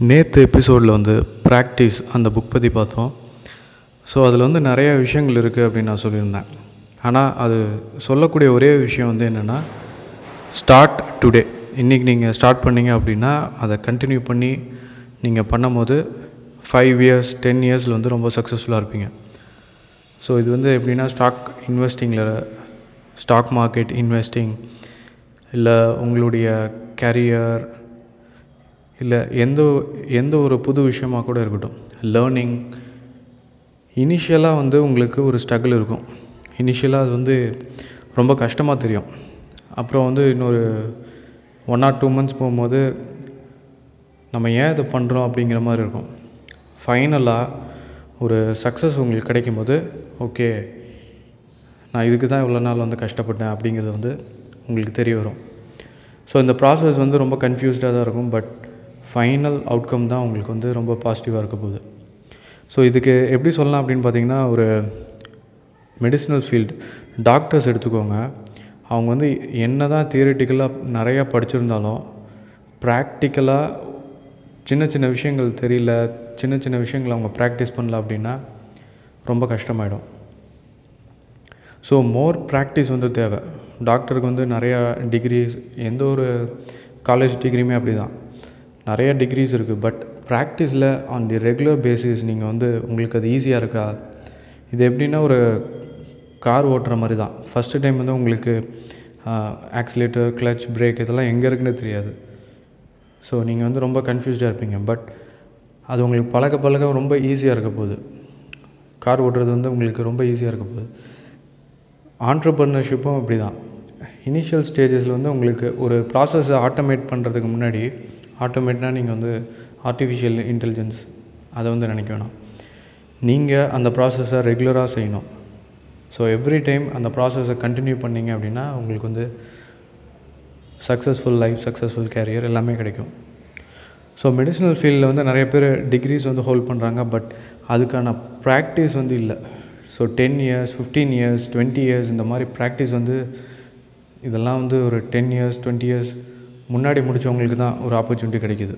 நேற்று எபிசோடில் வந்து ப்ராக்டிஸ் அந்த புக் பற்றி பார்த்தோம். ஸோ அதில் வந்து நிறைய விஷயங்கள் இருக்குது அப்படின்னு நான் சொல்லியிருந்தேன். ஆனால் அது சொல்லக்கூடிய ஒரே விஷயம் வந்து என்னென்னா ஸ்டார்ட் டுடே இன்றைக்கி நீங்கள் ஸ்டார்ட் பண்ணீங்க அப்படின்னா அதை கண்டினியூ பண்ணி நீங்கள் பண்ணும்போது ஃபைவ் இயர்ஸ் டென் இயர்ஸில் வந்து ரொம்ப சக்ஸஸ்ஃபுல்லாக இருப்பீங்க. ஸோ இது வந்து எப்படின்னா ஸ்டாக் இன்வெஸ்டிங்கில் ஸ்டாக் மார்க்கெட் இன்வெஸ்டிங் இல்லை உங்களுடைய கேரியர் இல்லை எந்த எந்த ஒரு புது விஷயமாக கூட இருக்கட்டும். லேர்னிங் இனிஷியலாக வந்து உங்களுக்கு ஒரு ஸ்ட்ரகிள் இருக்கும். இனிஷியலாக அது வந்து ரொம்ப கஷ்டமாக தெரியும். அப்புறம் வந்து இன்னொரு ஒன் ஆர் டூ மந்த்ஸ் போகும்போது நம்ம ஏன் இதை பண்ணுறோம் அப்படிங்கிற மாதிரி இருக்கும். ஃபைனலாக ஒரு சக்ஸஸ் உங்களுக்கு கிடைக்கும்போது ஓகே நான் இதுக்கு தான் இவ்வளோ நாள் வந்து கஷ்டப்பட்டேன் அப்படிங்கிறது வந்து உங்களுக்கு தெரிய வரும். ஸோ இந்த ப்ராசஸ் வந்து ரொம்ப கன்ஃபியூஸ்டாக தான் இருக்கும் பட் ஃபைனல் அவுட்கம் தான் உங்களுக்கு வந்து ரொம்ப பாசிட்டிவாக இருக்க போகுது. ஸோ இதுக்கு எப்படி சொல்லலாம் அப்படின்னு பார்த்தீங்கன்னா ஒரு மெடிசினல் ஃபீல்டு டாக்டர்ஸ் எடுத்துக்கோங்க. அவங்க வந்து என்ன தான் தியரிட்டிக்கலாக நிறையா படிச்சிருந்தாலும் ப்ராக்டிக்கலாக சின்ன சின்ன விஷயங்கள் தெரியல சின்ன சின்ன விஷயங்களை அவங்க ப்ராக்டிஸ் பண்ணல அப்படின்னா ரொம்ப கஷ்டமாயிடும். ஸோ மோர் ப்ராக்டிஸ் வந்து தேவை. டாக்டருக்கு வந்து நிறையா டிகிரிஸ் எந்த ஒரு காலேஜ் டிகிரியுமே அப்படி தான் நிறைய டிகிரிஸ் இருக்குது பட் ப்ராக்டிஸில் ஆன் தி ரெகுலர் பேசிஸ் நீங்கள் வந்து உங்களுக்கு அது ஈஸியாக இருக்கா? இது எப்படின்னா ஒரு கார் ஓட்டுற மாதிரி தான். ஃபஸ்ட்டு டைம் வந்து உங்களுக்கு ஆக்சிலேட்டர் கிளச் பிரேக் இதெல்லாம் எங்கே இருக்குன்னு தெரியாது. ஸோ நீங்கள் வந்து ரொம்ப கன்ஃபியூஸ்டாக இருப்பீங்க பட் அது உங்களுக்கு பழக பழக ரொம்ப ஈஸியாக இருக்க போகுது. கார் ஓட்டுறது வந்து உங்களுக்கு ரொம்ப ஈஸியாக இருக்க போகுது. ஆண்ட்ரப்ரனர்ஷிப்பும் அப்படி தான் இனிஷியல் ஸ்டேஜஸில் வந்து உங்களுக்கு ஒரு ப்ராசஸை ஆட்டோமேட் பண்ணுறதுக்கு முன்னாடி ஆட்டோமேட்னால் நீங்கள் வந்து ஆர்டிஃபிஷியல் இன்டெலிஜென்ஸ் அதை வந்து நினைக்க வேணாம். நீங்கள் அந்த ப்ராசஸை ரெகுலராக செய்யணும். ஸோ எவ்ரி டைம் அந்த ப்ராசஸை கண்டினியூ பண்ணிங்க அப்படின்னா உங்களுக்கு வந்து சக்ஸஸ்ஃபுல் லைஃப் சக்ஸஸ்ஃபுல் கேரியர் எல்லாமே கிடைக்கும். ஸோ மெடிசனல் ஃபீல்டில் வந்து நிறைய பேர் டிகிரிஸ் வந்து ஹோல்ட் பண்ணுறாங்க பட் அதுக்கான ப்ராக்டிஸ் வந்து இல்லை. So ten years fifteen years twenty years இந்த மாதிரி ப்ராக்டிஸ் வந்து இதெல்லாம் வந்து ஒரு டென் இயர்ஸ் டுவெண்ட்டி இயர்ஸ் முன்னாடி முடித்தவங்களுக்கு தான் ஒரு ஆப்பர்ச்சுனிட்டி கிடைக்கிது.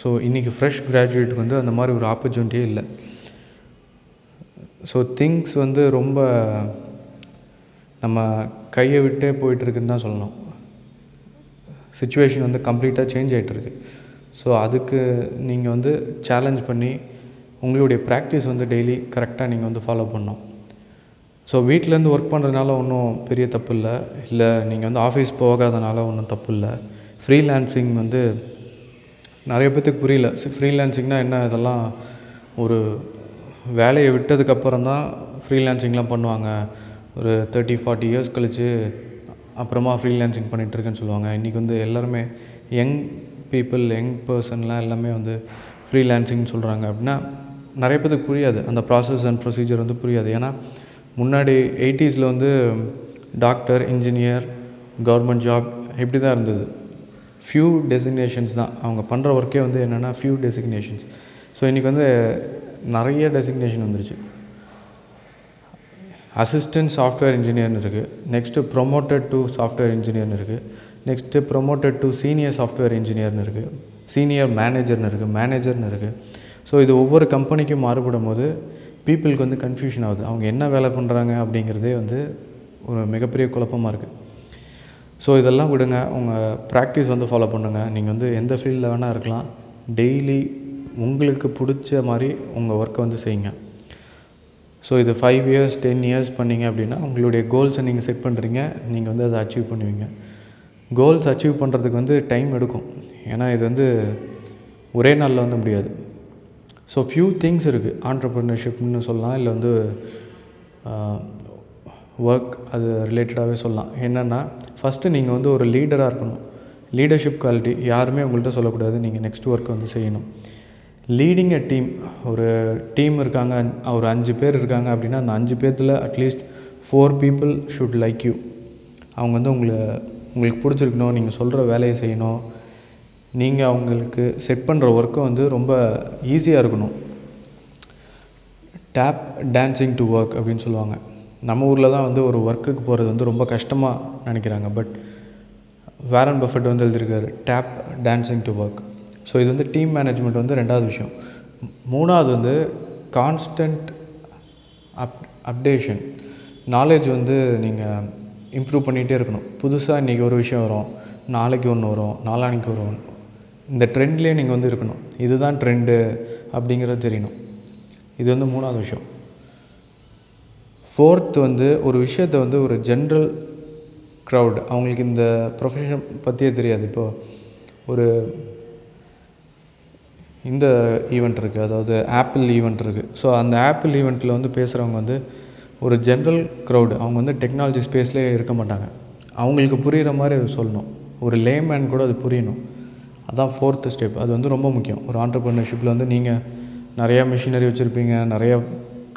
ஸோ இன்றைக்கி ஃப்ரெஷ் கிராஜுவேட்டுக்கு வந்து அந்த மாதிரி ஒரு ஆப்பர்ச்சுனிட்டியே இல்லை. ஸோ திங்ஸ் வந்து ரொம்ப நம்ம கையை விட்டே போயிட்டுருக்குன்னு தான் சொல்லணும். சுச்சுவேஷன் வந்து கம்ப்ளீட்டாக சேஞ்ச் ஆகிட்டுருக்கு ஸோ அதுக்கு நீங்கள் வந்து சேலஞ்ச் பண்ணி உங்களுடைய ப்ராக்டிஸ் வந்து டெய்லி கரெக்டாக நீங்கள் வந்து ஃபாலோ பண்ணணும். ஸோ வீட்டிலேருந்து ஒர்க் பண்ணுறதுனால ஒன்றும் பெரிய தப்பு இல்லை. இல்லை நீங்கள் வந்து ஆஃபீஸ் போகாதனால ஒன்றும் தப்பு இல்லை. ஃப்ரீலான்சிங் வந்து நிறைய பேர்த்துக்கு புரியல. ஃப்ரீலான்சிங்னால் என்ன? இதெல்லாம் ஒரு வேலையை விட்டதுக்கப்புறம் தான் ஃப்ரீலான்சிங்லாம் பண்ணுவாங்க. ஒரு தேர்ட்டி ஃபார்ட்டி இயர்ஸ் கழித்து அப்புறமா ஃப்ரீலான்சிங் பண்ணிகிட்ருக்கேன்னு சொல்லுவாங்க. இன்றைக்கி வந்து எல்லாருமே யங் பீப்புள் யங் பர்சன்லாம் எல்லாமே வந்து ஃப்ரீலான்சிங்னு சொல்கிறாங்க அப்படின்னா நிறைய பேர்த்துக்கு புரியாது. அந்த ப்ராசஸ் அண்ட் ப்ரொசீஜர் வந்து புரியாது. ஏன்னா முன்னாடி எயிட்டிஸில் வந்து டாக்டர் இன்ஜினியர் கவர்மெண்ட் ஜாப் இப்படி தான் இருந்தது. ஃப்யூ டெசிக்னேஷன்ஸ் தான். அவங்க பண்ணுற ஒர்க்கே வந்து என்னென்னா ஃப்யூ டெசிக்னேஷன்ஸ் ஸோ இன்றைக்கி வந்து நிறைய டெசிக்னேஷன் வந்துருச்சு. அசிஸ்டன்ட் சாஃப்ட்வேர் இன்ஜினியர்னு இருக்குது நெக்ஸ்ட்டு ப்ரொமோட்டட் டு சாஃப்ட்வேர் இன்ஜினியர்னு இருக்குது next promoted to senior software இன்ஜினியர்னு இருக்குது சீனியர் மேனேஜர்னு இருக்குது மேனேஜர்னு இருக்குது ஸோ இது ஒவ்வொரு கம்பெனிக்கும் மாறுபடும் போது பீப்புளுக்கு வந்து கன்ஃபியூஷன் ஆகுது. அவங்க என்ன வேலை பண்ணுறாங்க அப்படிங்கிறதே வந்து ஒரு மிகப்பெரிய குழப்பமாக இருக்குது ஸோ இதெல்லாம் விடுங்க. உங்கள் ப்ராக்டிஸ் வந்து ஃபாலோ பண்ணுங்கள் நீங்கள் வந்து எந்த ஃபீல்டில் வேணால் இருக்கலாம். டெய்லி உங்களுக்கு பிடிச்ச மாதிரி உங்கள் ஒர்க்கை வந்து செய்யுங்க. ஸோ இது ஃபைவ் இயர்ஸ் டென் இயர்ஸ் பண்ணிங்க அப்படின்னா உங்களுடைய கோல்ஸை நீங்கள் செட் பண்ணுறீங்க நீங்கள் வந்து அதை அச்சீவ் பண்ணுவீங்க. கோல்ஸ் அச்சீவ் பண்ணுறதுக்கு வந்து டைம் எடுக்கும். ஏன்னா இது வந்து ஒரே நாளில் வந்து முடியாது. ஸோ ஃப்யூ திங்ஸ் இருக்குது ஆண்டர்ப்ரினர்ஷிப்னு சொல்லலாம். இல்லை வந்து ஒர்க் அது ரிலேட்டடாகவே சொல்லலாம். என்னென்னா ஃபஸ்ட்டு நீங்கள் வந்து ஒரு லீடராக இருக்கணும். லீடர்ஷிப் குவாலிட்டி யாருமே உங்கள்கிட்ட சொல்லக்கூடாது. நீங்கள் நெக்ஸ்ட் ஒர்க் வந்து செய்யணும். லீடிங் அ டீம் ஒரு டீம் இருக்காங்க ஒரு அஞ்சு பேர் இருக்காங்க அப்படின்னா அந்த அஞ்சு பேர்த்தில் at least four people should like you அவங்க வந்து உங்களை உங்களுக்கு பிடிச்சிருக்கணும் நீங்கள் சொல்கிற வேலையை செய்யணும். நீங்கள் அவங்களுக்கு செட் பண்ணுற ஒர்க்கும் வந்து ரொம்ப ஈஸியாக இருக்கணும். டேப் டான்ஸிங் டு ஒர்க் அப்படின்னு சொல்லுவாங்க. நம்ம ஊரில் தான் வந்து ஒரு ஒர்க்குக்கு போகிறது வந்து ரொம்ப கஷ்டமாக நினைக்கிறாங்க. பட் வேரன் பஃபெட் வந்து எழுதியிருக்காரு tap dancing to work so இது வந்து டீம் மேனேஜ்மெண்ட் வந்து ரெண்டாவது விஷயம். மூணாவது வந்து கான்ஸ்டன்ட் அப் அப்டேஷன் நாலேஜ் வந்து நீங்கள் இம்ப்ரூவ் பண்ணிகிட்டே இருக்கணும். புதுசாக இன்றைக்கி ஒரு விஷயம் வரும் நாளைக்கு ஒன்று வரும் நாளான்னைக்கு வரும் இந்த ட்ரெண்ட்லேயே நீங்கள் வந்து இருக்கணும். இதுதான் ட்ரெண்டு அப்படிங்கிறது தெரியணும். இது வந்து மூணாவது விஷயம். ஃபோர்த் வந்து ஒரு விஷயத்த வந்து ஒரு ஜென்ரல் க்ரௌட் அவங்களுக்கு இந்த ப்ரொஃபஷன் பற்றியே தெரியாது. இப்போ ஒரு இந்த ஈவெண்ட் இருக்குது அதாவது ஆப்பிள் ஈவெண்ட் இருக்குது ஸோ அந்த ஆப்பிள் ஈவெண்ட்டில் வந்து பேசுகிறவங்க வந்து ஒரு ஜென்ரல் க்ரௌடு அவங்க வந்து டெக்னாலஜி ஸ்பேஸ்லேயே இருக்க மாட்டாங்க. அவங்களுக்கு புரிகிற மாதிரி அது சொல்லணும். ஒரு லேமேன் கூட அது புரியணும். அதுதான் ஃபோர்த்து ஸ்டெப் அது வந்து ரொம்ப முக்கியம். ஒரு ஆண்டர்ப்ரினர்ஷிப்பில் வந்து நீங்கள் நிறையா மிஷினரி வச்சுருப்பீங்க. நிறையா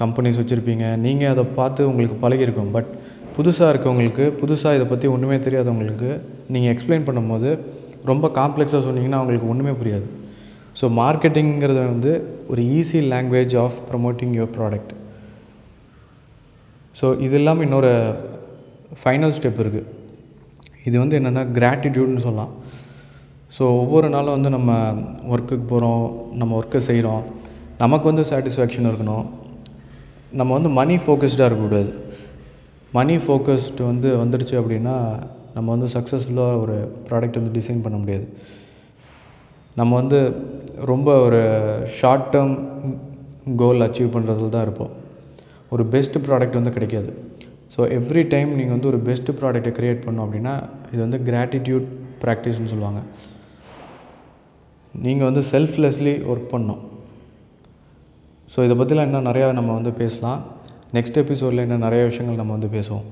கம்பெனிஸ் வச்சுருப்பீங்க. நீங்கள் அதை பார்த்து உங்களுக்கு பழகிருக்கும் பட் புதுசாக இருக்கவங்களுக்கு புதுசாக இதை பற்றி ஒன்றுமே தெரியாதவங்களுக்கு நீங்கள் எக்ஸ்பிளைன் பண்ணும்போது ரொம்ப காம்ப்ளெக்ஸாக சொன்னீங்கன்னா அவங்களுக்கு ஒன்றுமே புரியாது. ஸோ மார்க்கெட்டிங்கிறது வந்து ஒரு easy language of promoting your product so இது இல்லாமல் இன்னொரு ஃபைனல் ஸ்டெப் இருக்குது இது வந்து என்னென்னா கிராட்டிடியூட்னு சொல்லலாம். ஸோ ஒவ்வொரு நாளும் வந்து நம்ம ஒர்க்குக்கு போகிறோம் நம்ம ஒர்க்கை செய்கிறோம் நமக்கு வந்து சாட்டிஸ்ஃபேக்ஷன் இருக்கணும். நம்ம வந்து மணி ஃபோக்கஸ்டாக இருக்கக்கூடாது. மணி ஃபோக்கஸ்டு வந்து வந்துடுச்சு அப்படின்னா நம்ம வந்து சக்ஸஸ்ஃபுல்லாக ஒரு ப்ராடக்ட் வந்து டிசைன் பண்ண முடியாது. நம்ம வந்து ரொம்ப ஒரு ஷார்ட் டேர்ம் கோல் அச்சீவ் பண்ணுறதுல தான் இருப்போம். ஒரு பெஸ்ட் ப்ராடக்ட் வந்து கிடைக்காது. ஸோ எவ்ரி டைம் நீங்கள் வந்து ஒரு பெஸ்ட் ப்ராடக்ட்டை க்ரியேட் பண்ணோம் அப்படின்னா இது வந்து கிராட்டிடியூட் ப்ராக்டிஸ்னு சொல்லுவாங்க. நீங்கள் வந்து செல்ஃப்லெஸ்லி ஒர்க் பண்ணணும் ஸோ இதை பற்றிலாம் இன்னும் நிறையா நம்ம வந்து பேசலாம். நெக்ஸ்ட் எபிசோடில் இன்னும் நிறைய விஷயங்கள் நம்ம வந்து பேசுவோம்.